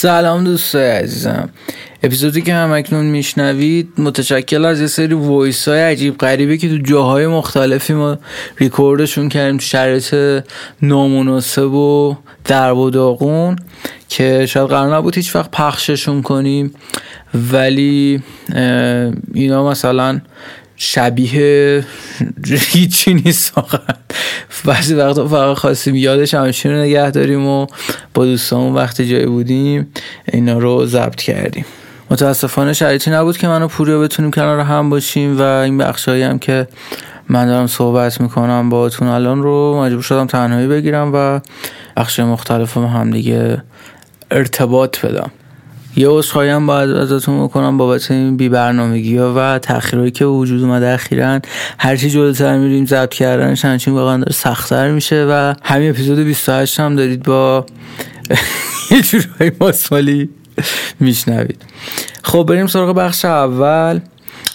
سلام دوستای عزیزم. اپیزودی که هم اکنون میشنوید متشکل از یه سری voice های عجیب غریبه که تو جاهای مختلفی ما ریکوردشون کردیم تو شرایط نامناسب و درب و داغون که شاید قرار نبود هیچ وقت پخششون کنیم. ولی اینا مثلا شبیه هیچی نیست واقعا. بعضی وقتا فقط خواستیم یادش همشون رو نگه داریم و با دوستامون وقتی جایی بودیم اینا رو ضبط کردیم. متاسفانه شرایطی نبود که منو پوریا بتونیم کنار هم باشیم و این بخشایی هم که من دارم صحبت می‌کنم با تون الان رو مجبور شدم تنهایی بگیرم و بخش مختلف هم, هم دیگه ارتباط بدم. یه عذرخواهی هم باید ازتون بکنم بابت این بی برنامگی ها و تاخیرهایی که وجود اومده اخیرا. هرچی جلوتر میریم ضبط کردنش همچین واقعا داره سختتر میشه و همین اپیزود 28 هم دارید با یه جورهای ماسمالی میشنوید. خب بریم سراغ بخش اول.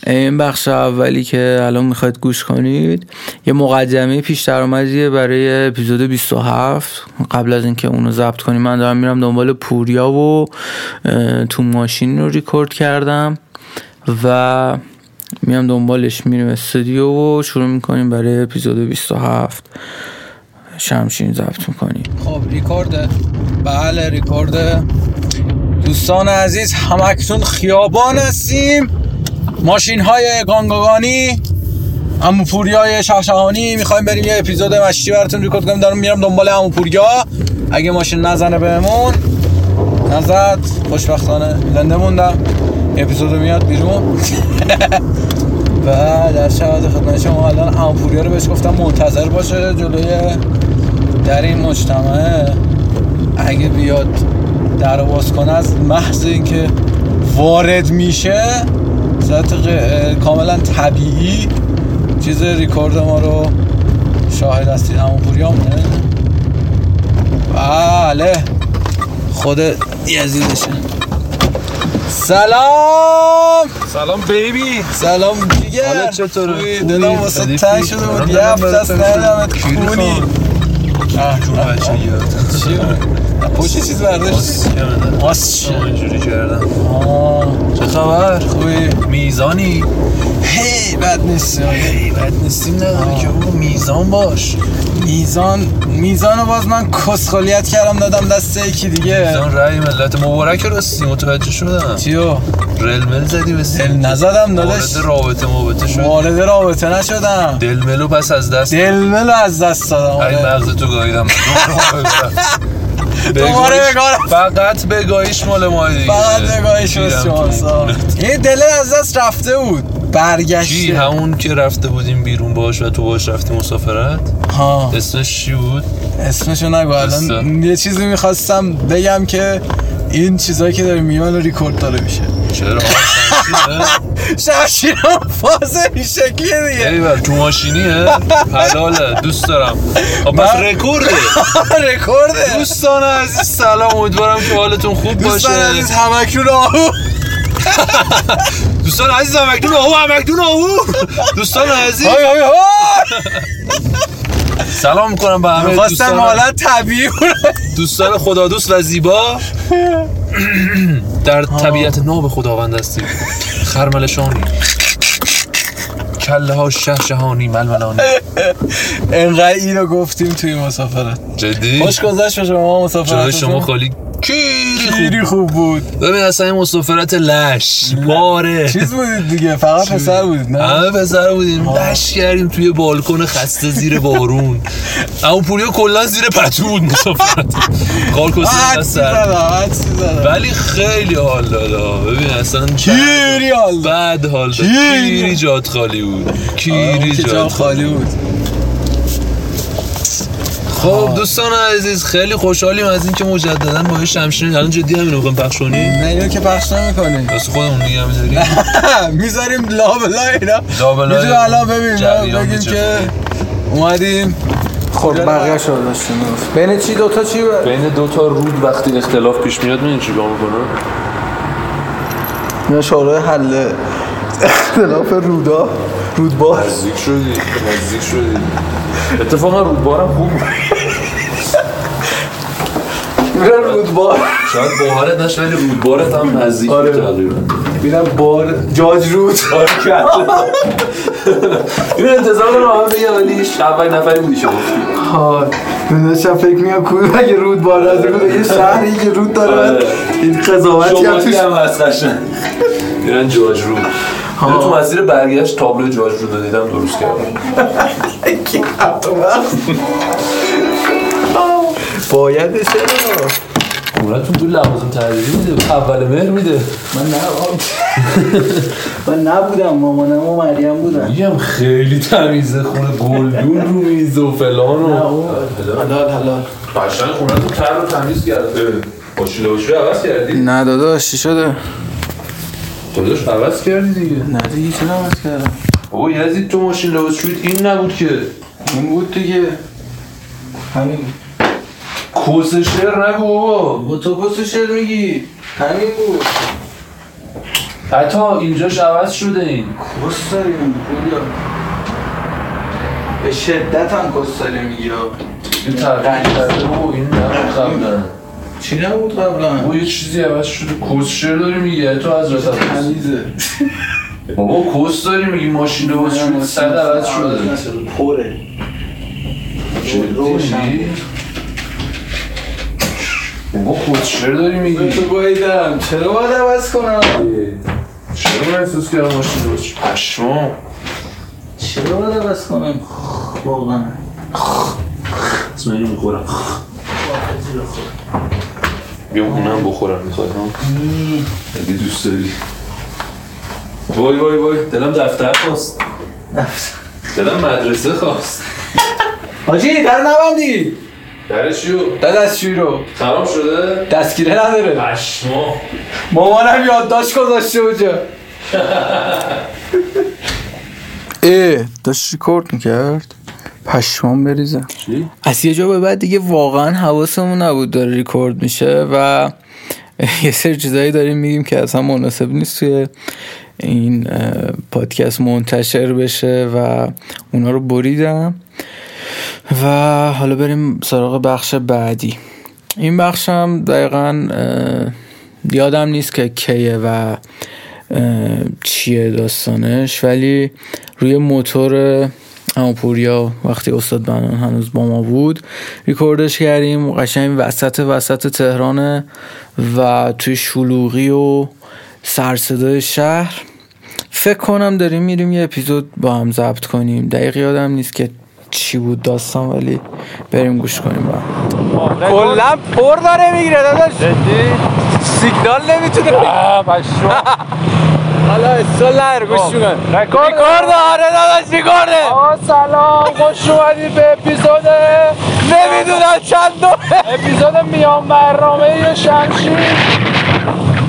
این بخش اولی که الان می‌خواید گوش کنید یه مقدمه پیش درآمدیه برای اپیزود 27 قبل از اینکه اونو ضبط کنیم من دارم میرم دنبال پوریا و تو ماشین رو ریکورد کردم و میام دنبالش میریم استودیو و شروع می‌کنیم برای اپیزود 27 شمشین ضبط می‌کنیم. خب ریکورده. بله ریکورده. دوستان عزیز همکتون خیابان هستیم. ماشین های گانگاگانی اموپوری های شهشهانی می‌خوایم بریم یه اپیزود مشتی براتون ریکورد کنیم. دارم میرم دنبال اموپوریا. اگه ماشین نزنه بهمون نزد. خوشبختانه زنده موندم. اپیزود میاد بیرون. و در شهاد خدمت شما الان امپوریا رو بهش گفتم منتظر باشه جلوی در این مجتمع. اگه بیاد در باز کنه از محض اینکه وارد میشه صورت کاملا طبیعی. چیز ریکورد ما رو شاهد هستید همون پوریامونه. بله. خود یزیدشه سلام! سلام بیبی. سلام دیگه. حالت چطوره؟ دلم واسه تنگ شده بود. یه هفته است ندیدمت کونی چی؟ پشت چیز برداشت. ماست اینجوری کردم آه. چه خبر؟ خوبی؟ میزانی؟ هی بد نیست ای بد نیستیم نداره که او میزان باش. میزان میزان رو باز من کسخالیت کردم دادم دست یکی دیگه. میزان رای ملت مبارک راستی متوجه شدم. چیو رلمل زدی دل نزدم داداش. وارد رابطه مابطه شد وارد رابطه نشدم. دلملو پس از دست. دلملو از دست دادم. ای آره. مغز تو گاییدم. دوباره بگاهیش- بگارم. فقط بگاهیش مال ما دیگه. فقط گیرم واسه. شما این دل از دست رفته بود. چی برگشته همون که رفته بودیم بیرون باش و تو باش رفتی مسافرت. ها. اسمش چی بود؟ اسمشو نگو الان. یه چیزی می‌خواستم بگم که این چیزایی که داره میگه ریکورد داره میشه. چرا شمشیرم فاز این شکلیه دیگه ایول تو ماشینیه؟ حلاله دوست دارم. آب پس رکورده. رکورده. دوستان عزیز سلام امیدوارم که حالتون خوب باشه. دوستان عزیز همکنون آهو. دوستان عزیز همکدون آهو همکدون آهو. دوستان عزیز. های های های سلام می‌کنم به همه دوستان. حالت طبیعی دوستان خدا دوست و زیبا. در طبیعت ناب خداوند هستیم. خرملشانی کله ها شه شهانی ململانی. انقدر اینو گفتیم توی مسافرت. جدی؟ خوش گذشت به شما مسافرت شما خالی؟ کیری خوب. بود. ببین اصلا این مسافرت لش. باره. چیز بودید دیگه؟ فقط پسر بودید نه؟ همه پسر بودیم. لش کردیم توی بالکن خسته زیر بارون. اما پوریا کلا زیر پتو بود مسافرت حدسی زدم ولی خیلی حال دادا. ببین اصلا کیری حال. بعد حال داد. کیری جات خالی بود. آره، کیری جا خالی بود. خب دوستان عزیز خیلی خوشحالیم از اینکه مجددا با یه شمشیر. الان جدی همین رو می‌خوایم پخش کنیم نه اینو که پخش نمی‌کنی. واسه خودمون دیگه می‌ذاریم می‌ذاریم لابلا اینا. لابلای می‌تونیم الان ببین بگیم که اومدیم. خب بقیه شد داشتیم. بین چی دوتا چی بود؟ بین دو تا رود وقتی اختلاف پیش میاد می‌دونی چیکار می‌کنه؟ اینا شورای حل اختلاف رودا رودبار. نزدیک شدی نزدیک شدی. اتفاقا رودبارم خوب میرن رودبار. شاید باورت نشه ولی رودبارت هم نزدیک آره. تقریبا. میرن بار جاج رود. این انتظار دارم هم بگم ولی اول نفری بودی شما. ها من داشتم فکر میگم کوی اگه رود بار از رود یه شهری که رود داره. آره. این قضاوتی هم توش هم هست قشنگ میرن جاج رود. من تو مسیر برگشت تابلو جاج رود رو دیدم درست کردم. باید چرا عمرتون تو لوازم تحریری میده. اول مهر میده. من نه من نبودم مامانم و مریم بودن. میگم خیلی تمیزه خونه گلدون رو میز و فلان و حلال حلال. قشنگ خونه تو تر رو تمیز کرده. ماشین لباسشویی عوض کردی؟ نه داداش چی شده؟ خودش عوض کردی دیگه. نه دیگه چرا عوض کردم. بابا یزید تو ماشین لباسشویی این نبود که. این بود دیگه. همین. کوس شعر نگو بابا. با تو پس شعر میگی؟ همین بود. حتی اینجاش عوض شده این. کس داری میگی پولیا به شدت هم کس داری میگی. این تغییر کرده بابا این نبود قبلا چی نبود قبلا؟ بابا یه چیزی عوض شده. کوس شعر داری میگه تو از رسد تمیزه بابا کوس داری میگی؟ ماشین لباسشویی صد عوض شده. پره. روشن. بابا کوس شعر داری میگی؟ تو گویدم چرا باید عوض کنم؟ چرا من احساس کردم ماشین لباسشویی پشمام. چرا باید عوض کنم؟ واقعا. اسم اینو می‌خورم. بیا اونم بخورم می‌خواد اگه دوست داری. وای وای وای. دلم دفتر خواست. دلم مدرسه خواست. حاجی در نبندی. درشیو دستشوی رو. تمام شده؟ دستگیره نداره. پشما. مامانم یادداشت گذاشته اونجا. اه داشت ریکورد می‌کرد؟ پشمام بریزه. چی؟ از یه جا به بعد دیگه واقعا حواسمون نبود داره ریکورد میشه و یه سری چیزایی داریم میگیم که اصلا مناسب نیست توی این پادکست منتشر بشه و اونا رو بریدم. و حالا بریم سراغ بخش بعدی. این بخش هم دقیقا یادم نیست که کیه و چیه داستانش ولی روی موتور اماپوریا وقتی استاد بنان هنوز با ما بود ریکوردش کردیم قشنگ وسط وسط تهرانه و توی شلوغی و سرصدای شهر. فکر کنم داریم میریم یه اپیزود با هم ضبط کنیم. دقیق یادم نیست که چی بود داستان ولی بریم گوش کنیم. با. کلا پر داره می‌گیره داداش. سیگنال نمی‌تونه حالا نر گوش کن ریکورد آره داداش ریکورده. آقا سلام خوش اومدید به اپیزود نمی‌دونم چند دو اپیزود میان برنامه شمشیر.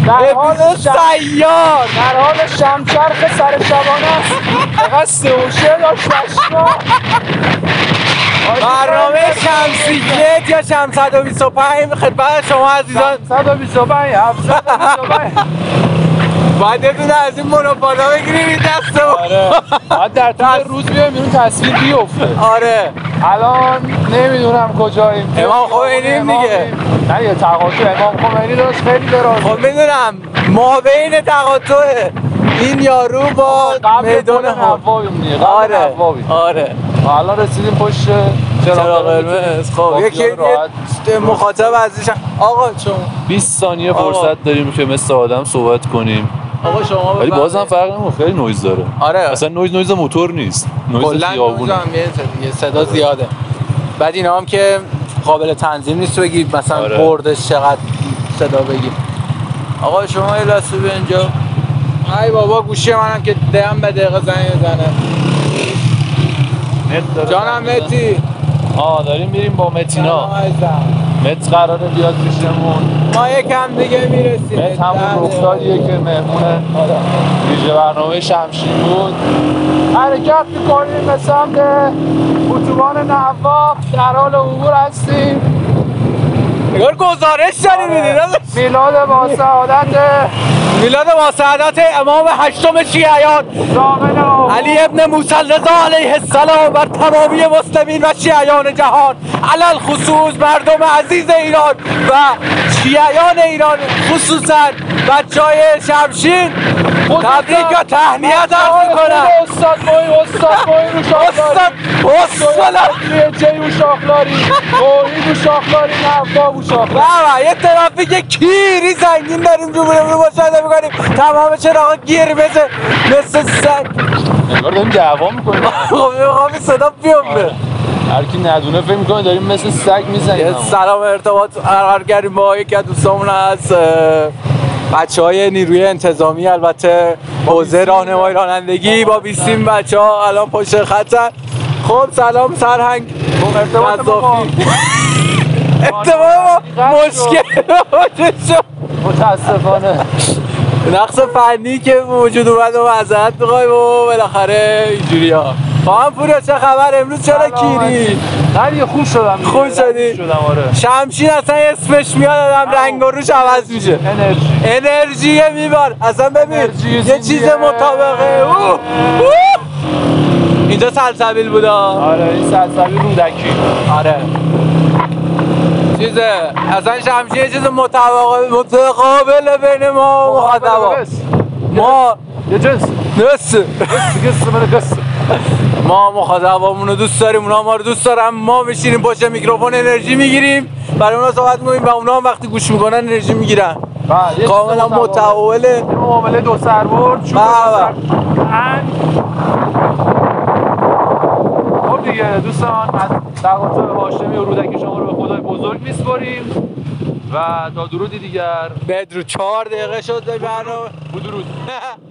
در حال. سیار در حال شمچرخ سر شبانه است. فقط سه و شه داشت پشما. برنامه شمسیت یا شم 125 خدمت شما عزیزان. 125 725 باید یه دونه از این منوفادا بگیریم این دست آره. باید در طول روز بیایم بیرون تصویر بیفته. آره. الان نمی‌دونم کجاییم امام خمینی‌ایم دیگه. نه یه تقاطع امام خمینی داشت خیلی دراز خب می‌دونم ما بین تقاطع این یارو با میدان نوابیم دیگه آره. آره. و الان رسیدیم پشت چرا چراغ قرمز. خب با یکی مخاطب ازش آقا شما 20 ثانیه. فرصت داریم که مثل آدم صحبت کنیم. آقا شما ولی بفرمایید. بازم فرق نمی‌کنه خیلی نویز داره. آره. اصلا نویز نویز موتور نیست. نویز خیابونه هم یه صدا زیاده. بعد اینا هم که قابل تنظیم نیست بگی مثلا آره. بردش چقدر صدا بگی آقا شما یه لحظه به اینجا. ای بابا گوشی منم که دم به دقیقه زنگ بزنه. جانم متی. آه داریم میریم با متینا. مت قراره بیاد پیشمون. ما یکم دیگه می‌رسیم مت همون رفتاریه که مهمون ویژه برنامه شمشیر بود. حرکت می‌کنیم به سمت اتوبان نواب. در حال عبور هستیم. نگار گزارش داری می‌دید میلاد با سعادت میلاد با سعادت امام هشتم شیعیان. علی ابن موسی رضا علیه السلام بر تمامی مسلمین و شیعیان جهان. علل خصوص مردم عزیز ایران و شیعیان ایران خصوصا بچه های شمشین تبریک و تهنیت عرض می‌کنم. استاد موی استاد موی رو شاخلاری. استاد استاد. چه رو شاخلاری. موی رو شاخلاری نفا رو شاخلاری. بابا یه ترافیک کیری زنگین داریم جمهوری رو مشاهده می‌کنیم تمام چراغ گیر مثل مثل سگ. انگار داریم دعوا می‌کنیم. خب می‌خوام این صدا بیفته. هر کی ندونه فکر می‌کنه داریم مثل سگ می‌زنیم. سلام ارتباط قرار کردیم با یکی از دوستامون از بچه های نیروی انتظامی البته حوزه راهنمایی رانندگی با بیستیم بچه ها الان پشت خطن. خب سلام سرهنگ. ارتباط ما مشکل متاسفانه. نقص فنی که وجود اومد و معذرت می‌خوایم و بالاخره اینجوری ها خواهم پوریا چه خبر؟ امروز چرا کیری نه دیگه خوب شدم. خوب شدی؟ شدم آره. شمشین اصلا اسمش میاد آدم رنگ و روش عوض میشه. انرژی. انرژی میبار اصلا ببین یه. چیز مطابقه. اوه. اوه. اینجا سلسبیل بودا. آره این سلسبیل رودکی. آره. چیزه اصلا شمشین یه چیز متقابل متقابل بین ما و مخاطبا ما یه جنس. نس قصه من ما مخاطبامون رو دوست داریم اونا ما رو دوست دارن. ما میشینیم پشت میکروفون انرژی می‌گیریم. برای اونا صحبت می‌کنیم و اونا هم وقتی گوش می‌کنن انرژی می‌گیرن. کاملا متعاوله. معامله دو سربرد چوب بله. خب دیگه دوستان از تقاطع هاشمی و رودکی شما رو به خدای بزرگ میسپاریم و تا درودی دیگر. بدرو چهار دقیقه شد برنامه. بدرود.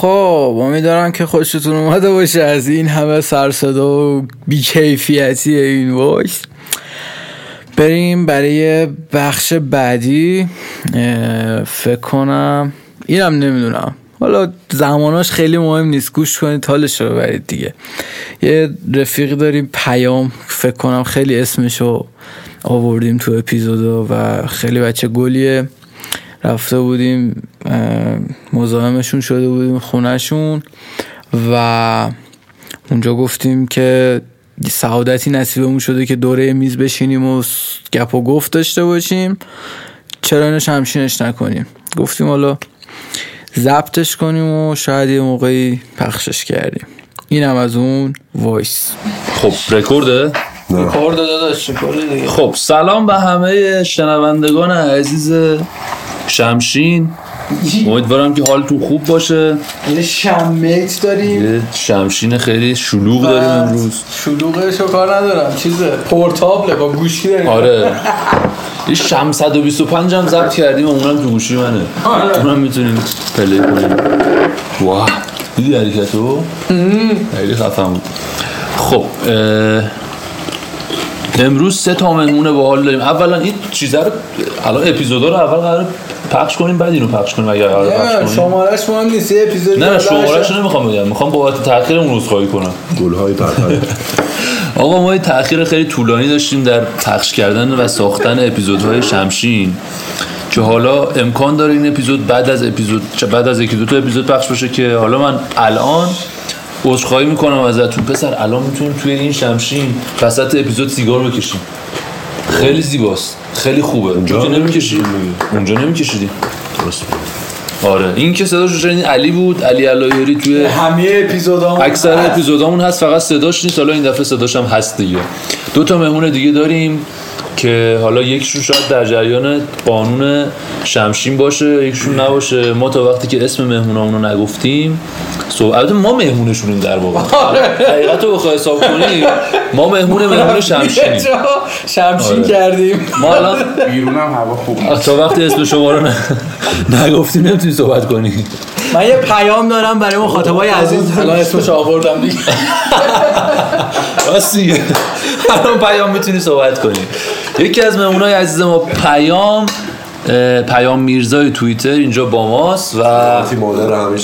خب امیدوارم که خوشتون اومده باشه. از این همه سرصدا و بیکیفیتی این وایس. بریم برای بخش بعدی. فکر کنم اینم نمی‌دونم. حالا زماناش خیلی مهم نیست. گوش کنید حالش رو ببرید دیگه. یه رفیق داریم پیام. فکر کنم خیلی اسمشو آوردیم تو اپیزودا و خیلی بچه گلیه. رفته بودیم مزاحمشون شده بودیم خونهشون و اونجا گفتیم که سعادتی نصیبمون شده که دوره میز بشینیم و گپ و گفت داشته باشیم. چرا اینو شمشینش نکنیم؟ گفتیم حالا ضبطش کنیم و شاید یه موقعی پخشش کردیم. اینم از اون وایس. خب رکورده؟ کار داداش دیگه. خب سلام به همه شنوندگان عزیز شمشین. امیدوارم که حالتون خوب باشه. یه شمیت داریم. یه شمشین خیلی شلوغ داریم امروز. شلوغش کار ندارم. چیزه. پورتابله با گوشی داریم. آره. یه شم 125 هم ضبط کردیم و اونم تو گوشی منه. اونم می‌تونیم پلی کنیم. واه دیدی حرکتو خیلی خفن بود. خب امروز سه تا مهمون باحال داریم. اولا این چیزا رو الان اپیزودا رو اول قرار پخش کنیم بعد اینو پخش کنیم اگر قرار پخش کنیم. شمارش مهم نیست یه اپیزود نه نه شمارش نمی‌خوام بگم می‌خوام بابت تاخیرمون عذرخواهی کنم. گلهای پرپر. آقا ما یه تاخیر خیلی طولانی داشتیم در پخش کردن و ساختن اپیزودهای شمشین. که حالا امکان داره این اپیزود بعد از اپیزود چه بعد از یکی دو تا اپیزود پخش باشه که حالا من الان عذرخواهی می‌کنم ازتون. پسر الان می‌تونیم توی این شمشین وسط اپیزود سیگار بکشیم. خیلی زیباست. خیلی خوبه. اونجا که نمی‌کشید اونجا نمیکشیدیم درست آره. این که صداش رو شنیدین علی بود علی علایری توی همه اپیزودا اکثر اپیزودامون هست فقط صداش نیست. حالا این دفعه صداش هم هست دیگه. دو تا مهمون دیگه داریم. که حالا یکیشون شاید در جریان قانون شمشین باشه یکیشون نباشه. ما تا وقتی که اسم مهمونامون رو نگفتیم البته ما مهمونشونیم در واقع. حقیقت رو بخوای حساب کنیم ما مهمون مهمون شمشینیم. شمشین آره. کردیم. ما الان بیرونم هوا خوب تا وقتی اسم شما رو نگفتیم نمی‌تونی صحبت کنی. من یه پیام دارم برای مخاطبای عزیز. الان اسمش آوردم دیگه. راستی الان پیام می‌تونی صحبت کنی. یکی از مهمونای عزیز ما پیام پیام میرزای توییتر اینجا با ماست و مادر همه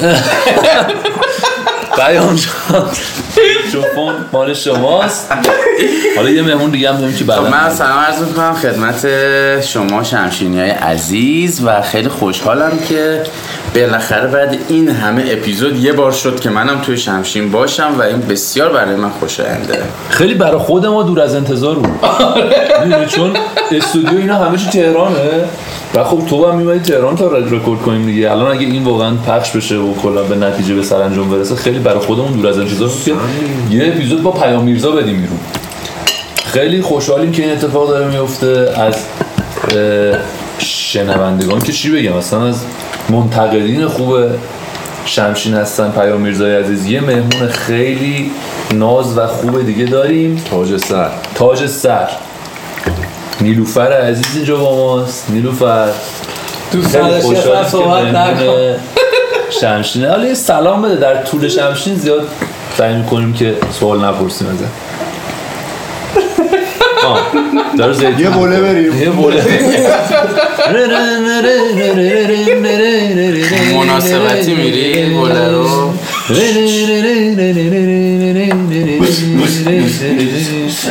پیام جان. میکروفون مال شماست. حالا یه مهمون دیگه هم داریم که خب بعدا من سلام عرض می‌کنم خدمت شما شمشینی های عزیز و خیلی خوشحالم که بالاخره بعد این همه اپیزود یه بار شد که منم توی شمشین باشم و این بسیار برای من خوشاینده. خیلی برای خود ما دور از انتظار بود. چون استودیو اینا همش تهرانه. و خب تو هم میمونی تهران تا رکورد کنیم دیگه. الان اگه این واقعا پخش بشه و کلا به نتیجه به سرانجام برسه خیلی برای خودمون دور از بود که یه اپیزود با پیام میرزا بدیم بیرون. خیلی خوشحالیم که این اتفاق داره میفته از شنوندگان که چی بگم؟ اصلا از منتقدین خوب شمشین هستن پیام میرزای عزیز. یه مهمون خیلی ناز و خوب دیگه داریم. تاج سر. تاج سر. نیلوفر عزیز اینجا با ماست. نیلوفر. دوست نداشتی صحبت نکن. شمشینه حالا یه سلام بده. در طول شمشین زیاد سعی می‌کنیم که سوال نپرسیم ازت. آه، داره زیتون یه بوله بریم. یه بوله مناسبتی میری؟ بولرو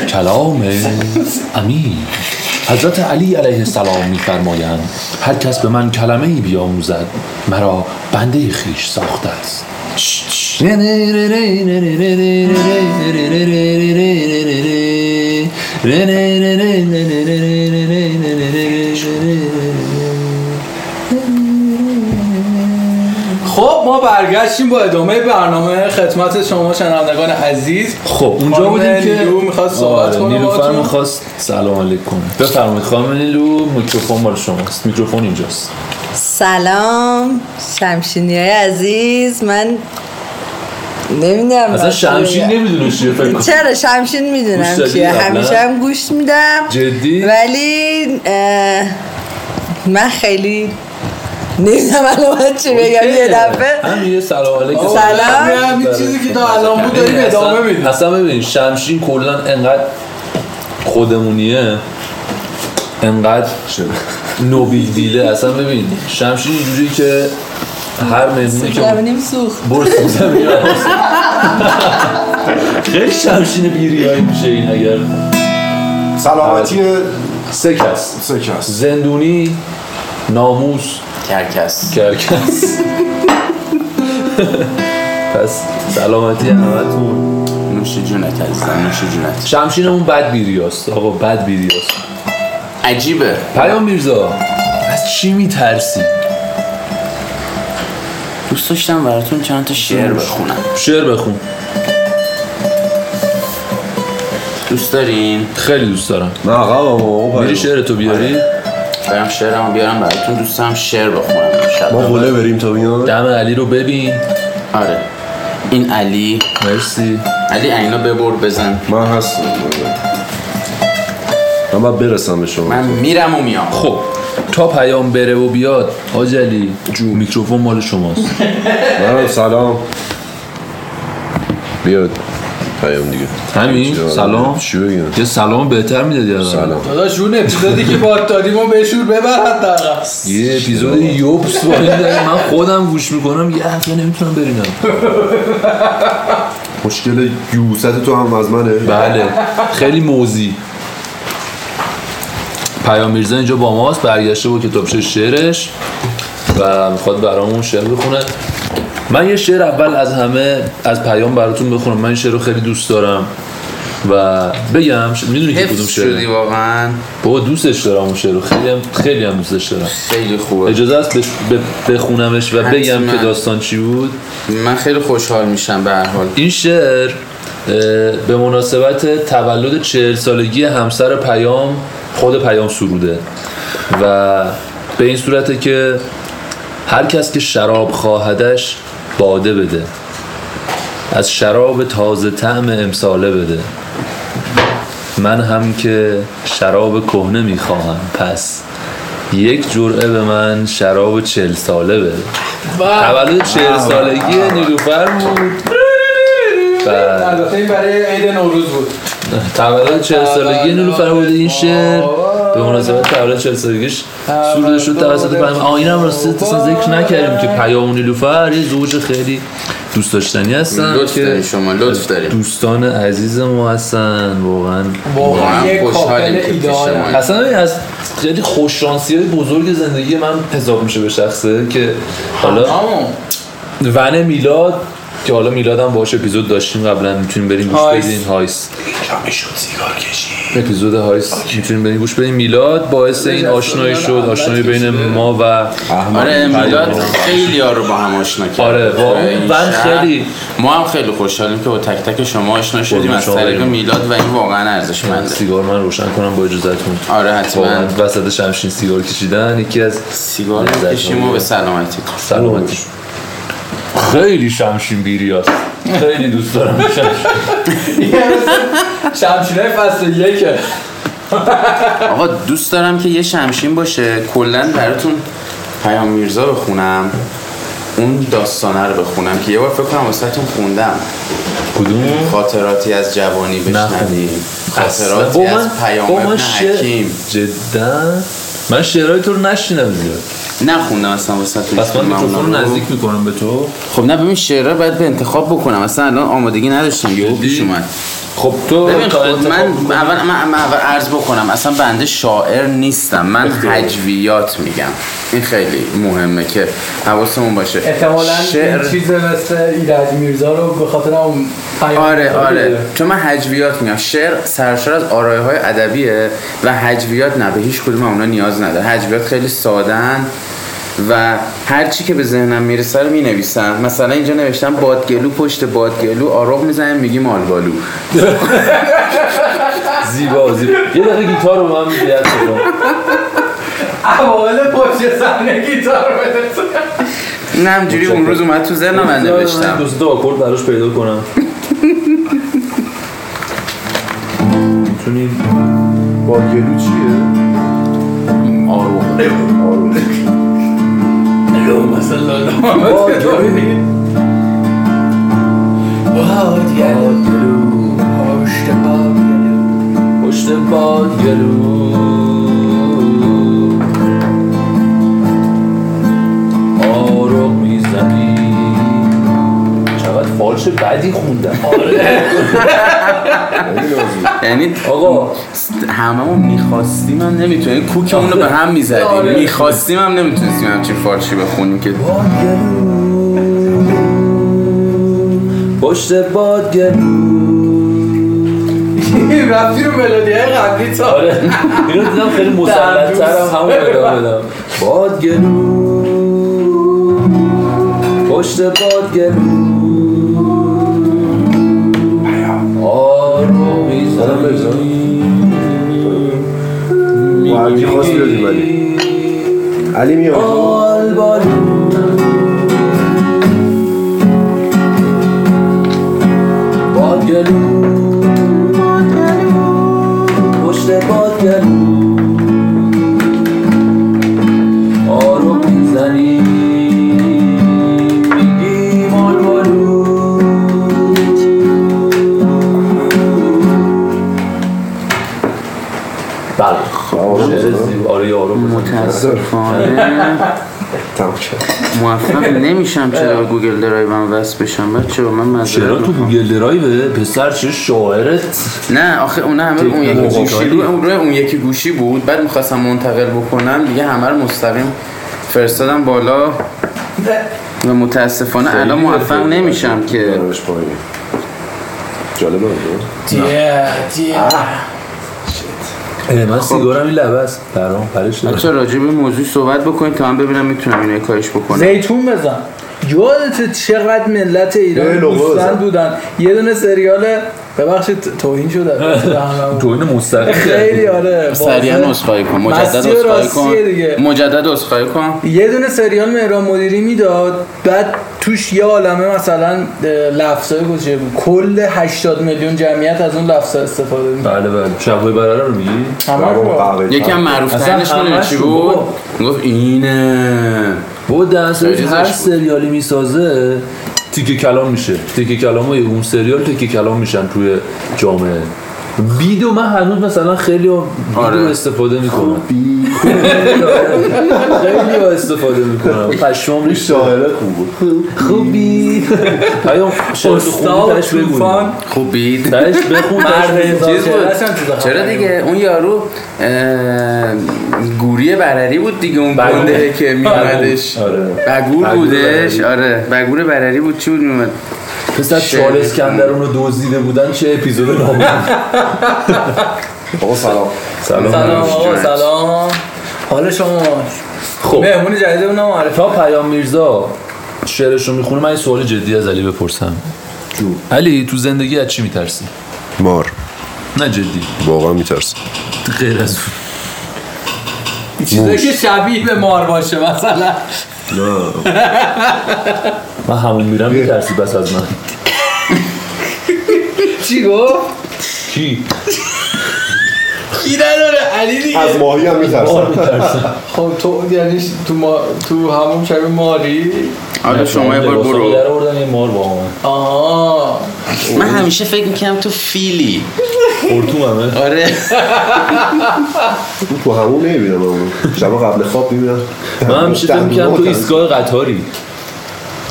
کلام امیر. حضرت علی علیه السلام میفرمایند هر کس به من کلمه ای بیاموزد مرا بنده خیش ساخته است. ما برگشتیم با ادامه برنامه خدمت شما شنوندگان عزیز. خب اونجا بودیم که نیلو می‌خواست صحبت آره، کنه نیلوفر. می‌خواست سلام علیک کنه بفرمایید خانم نیلو میکروفون مال شماست. میکروفون اینجاست. سلام شمشینی های عزیز. من نمی‌دونم اصلا شمشین نمی‌دونه چیه فکر کنم. چرا شمشین گوش می‌دونم چیه؟ همیشه هم گوش میدم. جدی؟ ولی اه، من خیلی نمی‌دونم الان باید چی بگم یه دفعه. همین یه سلام علیک سلام. همین همین چیزی که تا الان بود داریم ادامه میدیم. اصلا ببین شمشین کلا انقدر خودمونیه انقدر نوبیل دیله اصلا ببین شمشین اینجوری که هر مهمونی که زمینیم سوخت. برس زمین خیلی شمشین بیریایی میشه این اگر. سلامتی. سه کس. سه کس. زندونی ناموس. کرکس. کرکس. پس سلامتی همتون. نوش جونت عزیزم نوش جونت. شمشینمون بد بیریاست آقا بد بیریاست عجیبه. پیام میرزا از چی میترسی؟ دوست داشتم براتون چند تا شعر بخونم. شعر بخون. دوست دارین؟ خیلی دوست دارم. نه آقا میری شعر تو بیاری؟ برم شعرمو بیارم براتون دوست دارم شعر بخونم. شب ما بوله بریم تا اینا دم علی رو ببین. آره. این علی. مرسی. علی عینا ببر بزن. من هستم. من باید برسم به شما. من میرم و میام. خب تا پیام بره و بیاد حاج علی جو میکروفون مال شماست. سلام. بیاد. پیام دیگه. همین؟ سلام؟ چی بگم یه سلام بهتر می‌دادی الان. سلام. داداش اون اپیزودی که با دادیم و بشور ببر حداقل. یه اپیزود یوبس با. من خودم گوش می‌کنم یه هفته نمی‌تونم برینم مشکل یوست تو هم از منه. بله. خیلی موزی. پیام میرزا اینجا با ماست برگشته با کتابچه شعرش و می‌خواد برامون شعر بخونه. من یه شعر اول از همه از پیام براتون بخونم. من این شعر رو خیلی دوست دارم و بگم ش- می‌دونی که کدوم حفظ شدی واقعا. بابا دوستش دارم اون شعر رو. خیلی هم خیلی هم دوستش دارم. خیلی خوبه. اجازه است بخونمش و بگم حتما. که داستان چی بود. من خیلی خوشحال میشم به هر حال. این شعر به مناسبت تولد چهل سالگی همسر پیام خود پیام سروده. و به این صورته که هر کس که شراب خواهدش باده بده. از شراب تازه طعم امساله بده. من هم که شراب کهنه می‌خواهم پس یک جرعه به من شراب چل ساله بده. تولد چهل سالگی نیلوفر بود البته این برای عید نوروز بود. تولد چهل سالگی نیلوفر بود این شعر. به مناسبت تولد 40 سالگیش سروده شد توسط پیام آه اینم راسته اصلا ذکر نکردیم که پیام نیلوفر یه زوج خیلی دوست داشتنی هستن لطف شما لطف دارین دوستان عزیز ما هستن واقعا. واقعا خوشحالیم که اصلا از خیلی خوششانسی های بزرگ زندگی من حساب میشه به شخصه که حالا ون میلاد که حالا میلاد هم باهاش اپیزود داشتیم قبلا می‌تونیم بریم گوش هایس. بدین. هایس اپیزود هایس می‌تونیم بریم گوش بدین. میلاد باعث این آشنایی شد. آشنایی بین ما و آره میلاد خیلی ها رو با هم آشنا کرد. آره، واقعا. خیلی- ما هم خیلی خوشحالیم که با تک تک شما آشنا شدیم. از طریق. میلاد و این واقعا ارزشمنده. سیگار من روشن کنم با اجازهتون. آره حتما. وسط شمشین سیگار کشیدن یکی از سیگار لذت بکشیم و. به سلامتی. سلامتی. خیلی شمشین بیریاست خیلی دوست دارم شمشین شمشیرهای فصل یکه آقا دوست دارم که یه شمشین باشه. کلا براتون پیام میرزا بخونم. اون داستانه رو بخونم که یه بار فکر کنم واسهتون خوندم. کدوم؟ خاطراتی از جوانی بشنویم. خاطراتی از پیام ابن حکیم. جدا. من شعرهای تو رو نشینم زیاد نخوندم اصلا واسهتون پس من میکروفون. نزدیک می‌کنم به تو خب نه ببین شعرها باید به انتخاب بکنم اصلا الان آمادگی نداشتم یهو جدی؟ پیش اومد خب تو ببین خب من می‌کنی. اول من, من اول عرض بکنم اصلا بنده شاعر نیستم من هجویات میگم. این خیلی مهمه که حواسمون باشه. احتمالا شعر این چیز مثل ایرج میرزا رو به خاطر اون آره آره. چون من هجویات میگم. شعر سرشار از آرایه های ادبیه و هجویات نه به هیچ کدوم اونا نیاز نداره. هجویات خیلی سادن و هر چی که به ذهنم می‌رسه رو می‌نویسم. مثلا اینجا نوشتم بادگلو پشت بادگلو آروغ می‌زنیم میگیم آلبالو. زیبا زیبا. یه دقیقه گیتار رو من میگه اوایل پشت صحنه گیتار بده. این همجوری اون روز اومد تو ذهنم من نوشتم. دوست تا آکورد براش پیدا کنم. می‌تونیم بادگلو چیه؟ آروغ پشت باد گلو آروم می‌زنی. چقدر فالش بدی خوندم. آره. یعنی آقا هممون می‌خواستیم هم نمی‌تونیم. کوکمون رو به هم می‌زدیم. می‌خواستیم هم نمی‌تونستیم همچین فارشی بخونیم که. پشت باد گلو رفتی رو ملودی های قبلی تا. آره. اینو دیدم خیلی مسلط ترم همون ادامه بدم باد گلو پشت باد گلو آروم بیادیم ولی علی میاد. پشت زیبا. آره یارو متاسفانه. موفق نمیشم چرا گوگل درایوم وصل بشم. بچه من چرا تو گوگل درایو پسر چه شاعرت؟ نه آخه اون همه اون یکی گوشی. بود. اون روی اون یکی گوشی بود. بعد می‌خواستم منتقل بکنم. دیگه همه رو مستقیم فرستادم بالا. و متاسفانه الان موفق. نمیشم که. جالبه دیه من سیگارم این لبه است. برام پرش داره. بچه راجع به موضوع صحبت بکنیم تا من ببینم می‌تونم اینو کاهش بکنم. زیتون بزن. یادت چقدر ملت ایران دوستان. بودن. یه دونه سریال ببخشید توهین شده. تو این مستقیم خیلی آره سریعا واضح. عذرخواهی کن. مجدد دیگه. کن. مجدد عذرخواهی کن. یه دونه سریال مهران مدیری می‌داد بعد توش یه عالمه مثلا لفظای گذاشته بود. کل 80 میلیون جمعیت از اون لفظا استفاده می‌کنه بله بله. شبهای برره رو میگی؟ یکی هم معروف ترینش چی بود. گفت اینه. با دنسرز خیلی هر بود. سریالی می‌سازه. تیکه کلام میشه. تیکه کلام های اون سریال تیکه کلام میشن توی جامعه. بیدو من هنوز مثلا خیلی بیدو آره. استفاده می‌کنم. خیلی استفاده می‌کنم. پشمام این ریخته. شاعره خوب بود خوبی پیام شعر خوبی استاد ترش بگو. طوفان خوبی ترش بخون چرا دیگه؟ اون یارو گوری برری بود دیگه اون بگو. گنده که میومدش آره. بگور بگور بودش. برری. آره. بگور برری بود. چی بود میومد پس از شعر. چارلز کندرون رو دزدیده بودن چه اپیزود نامه؟ آقا سلام. سلام. سلام آقا سلام. حال شما؟ خب مهمون جدید اونم معرفی تا پیام میرزا شعرش رو می‌خونه. من یه سوال جدی از علی بپرسم. جو. علی تو زندگی از چی میترسی؟ مار. نه جدی. واقعا میترسم. غیر از اون. چیزایی که شبیه به مار باشه مثلا. نه. من همون میرم میترسی بس از من. چی گفت؟ کی؟ کی نداره؟ علی دیگه. از ماهی هم میترسم. خب تو یعنی تو ما تو همون شبیه ماری؟ حالا شما یه بار برو. در آوردن یه مار با من. آها. من همیشه فکر می‌کنم تو فیلی. خورتوم همه آره تو همون نمی‌بینم اون شب قبل خواب می‌بینم. من همیشه فکر می‌کنم تو ایستگاه قطاری.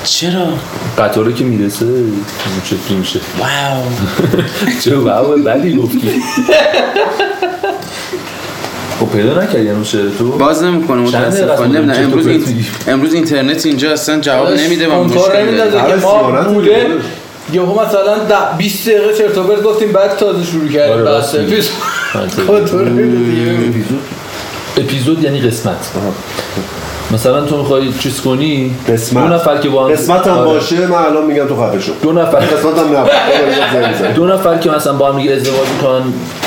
چرا؟ قطاره که می‌رسه اون شکلی میشه؟ واو. چه واو بدی گفتی. خب پیدا نکردی هنوز شعر تو؟ باز نمی‌کنه متاسفانه. نه امروز؟ امروز اینترنت اینجا اصلا جواب نمیده و کنترل مشکل ما. یهو مثلا ده- 20 دقیقه چرت و پرت گفتیم بعد تازه شروع کردیم آره، بحث. اپیزود. کنترل نمی‌دازه. اپیزود اپیزود یعنی قسمت مثلا تو می‌خوای چیز کنی؟ قسمت. دو نفر که با هم قسمت هم آره. باشه من الان میگم تو خفه شو. دو نفر قسمت هم نبود دو نفر که مثلا با هم دیگه ازدواج می‌کنن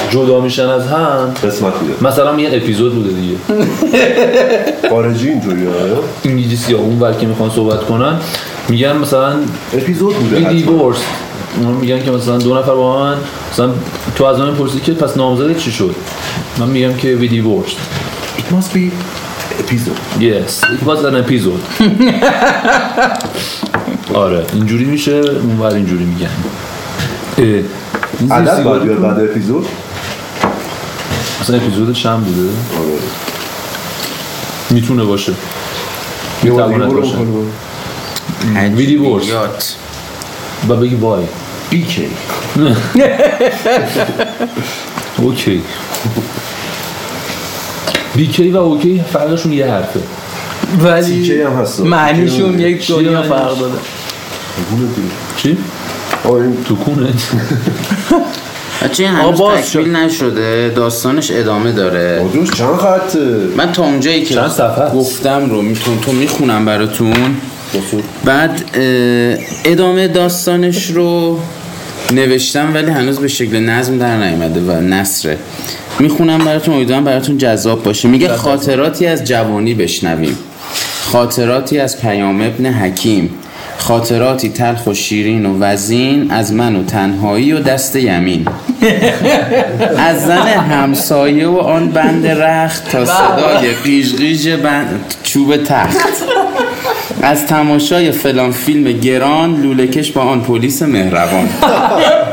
جدا میشن از هم قسمت میده مثلا یه اپیزود بوده دیگه. خارجی اینجوری آره. انگلیسی یا اون که می‌خوان صحبت کنن میگن مثلا اپیزود بوده. دیورس. میگن که مثلا دو نفر با من مثلا تو از من پرسی که پس نامزد چی شد؟ من میگم که وی دیورس. It must be episode Yes, it was an episode. آره. اینجوری میشه اونور اینجوری میگن. عدد باید بیاد بعد اپیزود؟ مثلا اپیزود چند بوده. آره. می‌تونه باشه. می‌تواند باشه. بکنی برو. وی دیورس یات. و بگی وای. BK اوکی. بیکی و اوکی فرقشون یه حرفه. ولی هم هست. معنیشون یک دنیا؟ فرق داره. چی؟ این تو کونه. بچه این هنوز تکمیل نشده. داستانش ادامه داره. آجوش چند خطه من تا اونجایی که چند صفحه است؟ گفتم رو میتون تو می‌خونم براتون. بعد ادامه داستانش رو نوشتم ولی هنوز به شکل نظم در نیامده و نصره می‌خونم براتون امیدوارم براتون جذاب باشه. میگه خاطراتی از جوانی بشنویم. خاطراتی از پیام ابن حکیم. خاطراتی تلخ و شیرین و وزین از من و تنهایی و دست یمین. از زن همسایه و آن بند رخت تا صدای قیژقیژ بند چوب تخت. از تماشای فلان فیلم گران لولکش با آن پلیس مهربان.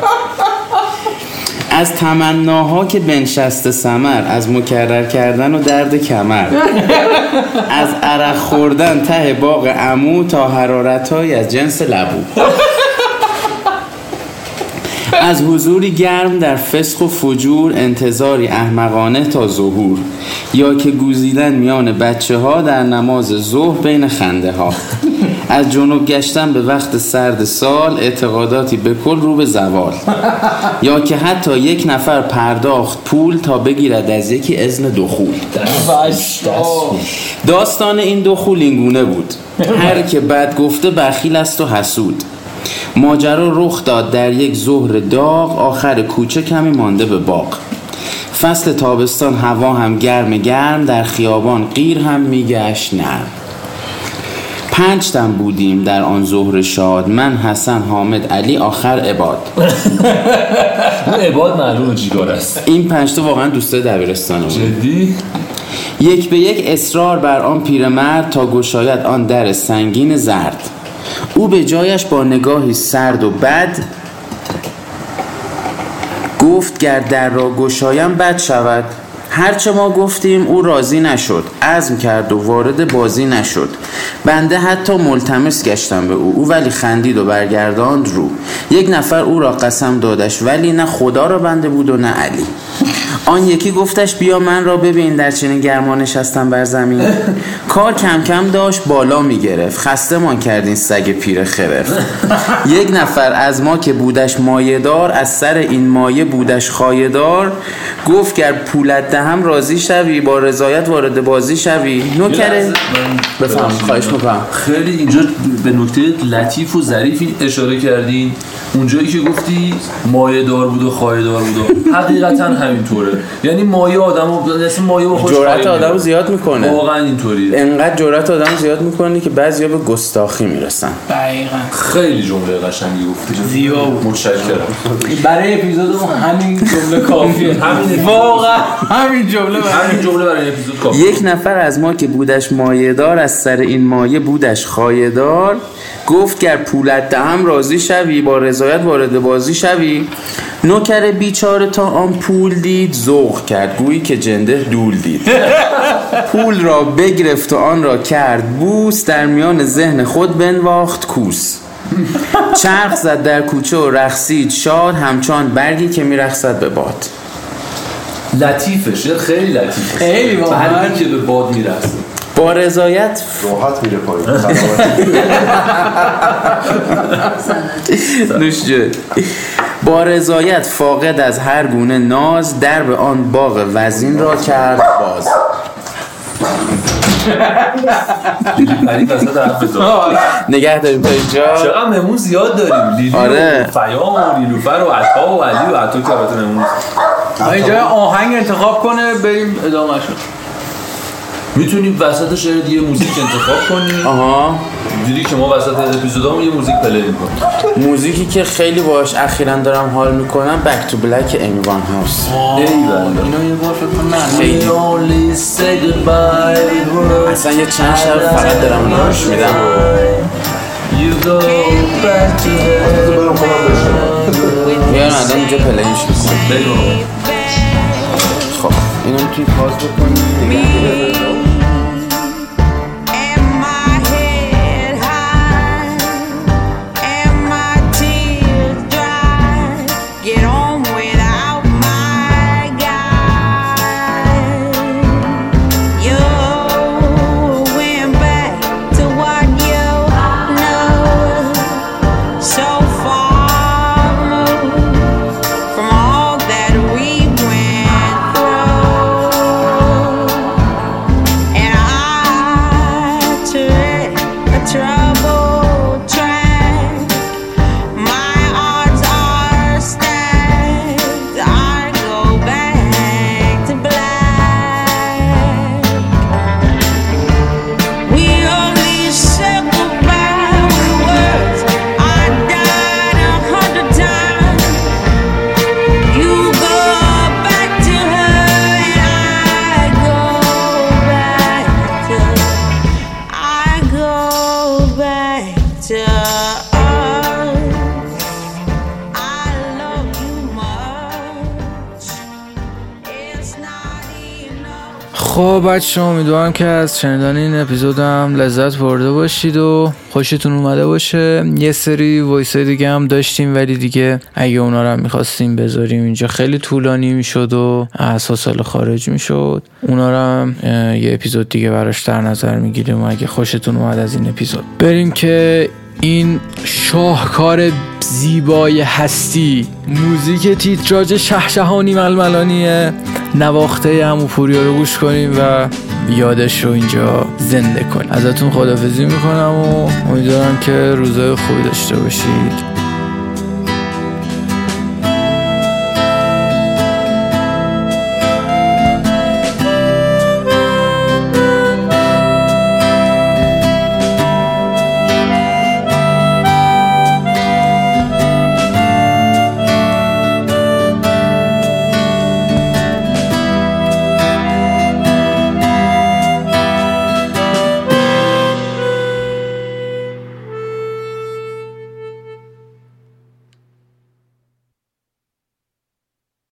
از تمناها که بنشسته سمر از مکرر کردن و درد کمر. از عرق خوردن ته باغ عمو تا حرارت از جنس لبو. از حضوری گرم در فسق و فجور انتظاری احمقانه تا ظهور. یا که گوزیدن میان بچه ها در نماز ظهر بین خنده ها از جنوب گشتن به وقت سرد سال اعتقاداتی به کل رو به زوال. یا که حتی یک نفر پرداخت پول تا بگیرد از یکی اذن دخول داستان این دخول اینگونه بود. هر که بد گفته بخیل است و حسود. ماجرا رخ داد در یک ظهر داغ آخر کوچه کمی مانده به باغ. فصل تابستان هوا هم گرم گرم در خیابان غیر هم میگشت نرم. پنج تن بودیم در آن ظهر شاد. من حسن حامد علی آخر عباد. عباد معلومه چیکار است. این پنج تا واقعا دوستای دبیرستان بود. جدی؟ یک به یک اصرار بر آن پیرمرد تا گشاید آن در سنگین زرد. او به جایش با نگاهی سرد و بد گفت گر در را گشایم بد شود. هرچه ما گفتیم او راضی نشد عزم کرد و وارد بازی نشد. بنده حتی ملتمس گشتم به او او ولی خندید و برگرداند رو. یک نفر او را قسم دادش ولی نه خدا را بنده بود و نه علی. آن یکی گفتش بیا من را ببین در چنین گرما نشستم بر زمین. کار کم کم داشت بالا می گرفت. خسته مان کردین سگ پیر خرف. یک نفر از ما که بودش مایه دار از سر این مایه بودش خایه دار گفت گر پولت دهم راضی شوی با رضایت وارد بازی شوی. نوکره بفهم خواهش می‌کنم. خیلی اینجا به نکته لطیف و ظریفی اشاره کردین. اونجایی که گفتی مایه دار بود و خواهی دار بود و حقیقتا همینطوره. یعنی مایه آدم مثل مایه با خودش جرأت آدم میاره. زیاد می‌کنه. واقعا اینطوریه. انقدر جرأت آدم زیاد می‌کنه که بعضیا به گستاخی می‌رسن. دقیقا. خیلی جمله قشنگی گفتی. زیبا بود. متشکرم. برای اپیزودمون همین جمله کافیه. همین واقعا. همین جمله برای همین جمله برای اپیزود کافی یک نفر از ما که بودش مایه دار از سر این مایه بودش خایه دار گفت گر پولت دهم راضی شوی با رضایت وارد بازی شوی؟ نوکر بیچاره تا آن پول دید ذوق کرد. گویی که جنده دول دید. پول را بگرفت و آن را کرد. بوس در میان ذهن خود بنواخت کوس. چرخ زد در کوچه و رقصید. شاد همچون برگی که میرقصد به باد. لطیفه خیلی لطیفه خیلی که به باد می‌رسه با رضایت راحت میره پایین. نوش. با رضایت فاقد از هر گونه ناز در به آن باغ وزین را کرد باز. نگه داریم تا اینجا چقدر مهمون زیاد داریم لیلی آره. و فیام و نیلوفر و عطا و علی و عطا که البته مهمون اینجا آهنگ انتخاب کنه بریم ادامه شد می‌تونیم وسط شعر دیگه موزیک انتخاب کنیم. آها. دیدی که ما وسط اپیزودامون یه موزیک play می‌کنیم. موزیکی که خیلی باش اخیرا دارم حال می‌کنم Back to Black Amy Winehouse ای بلا اینو یه بار فکر کنم. اصلا یه چند شب فقط دارم گوش میدم. میان الان اینجا play ش می‌کنم. خب اینو می‌تونی pause بکنی بچه امیدوارم که از شنیدن این اپیزود هم لذت برده باشید و خوشتون اومده باشه. یه سری وایس دیگه هم داشتیم ولی دیگه اگه اونا رو هم می‌خواستیم بذاریم اینجا خیلی طولانی می‌شد و اساس سال خارج می‌شد. اونا رو هم یه اپیزود دیگه براش در نظر می‌گیریم اگه خوشتون اومد از این اپیزود. بریم که این شاهکار زیبای هستی. موزیک تیتراژ شهشهانی ململانی نواخته همو پوریا رو گوش کنیم و یادش رو اینجا زنده کنیم. ازتون خدافزی می‌کنم و امیدوارم که روزای خوبی داشته باشید.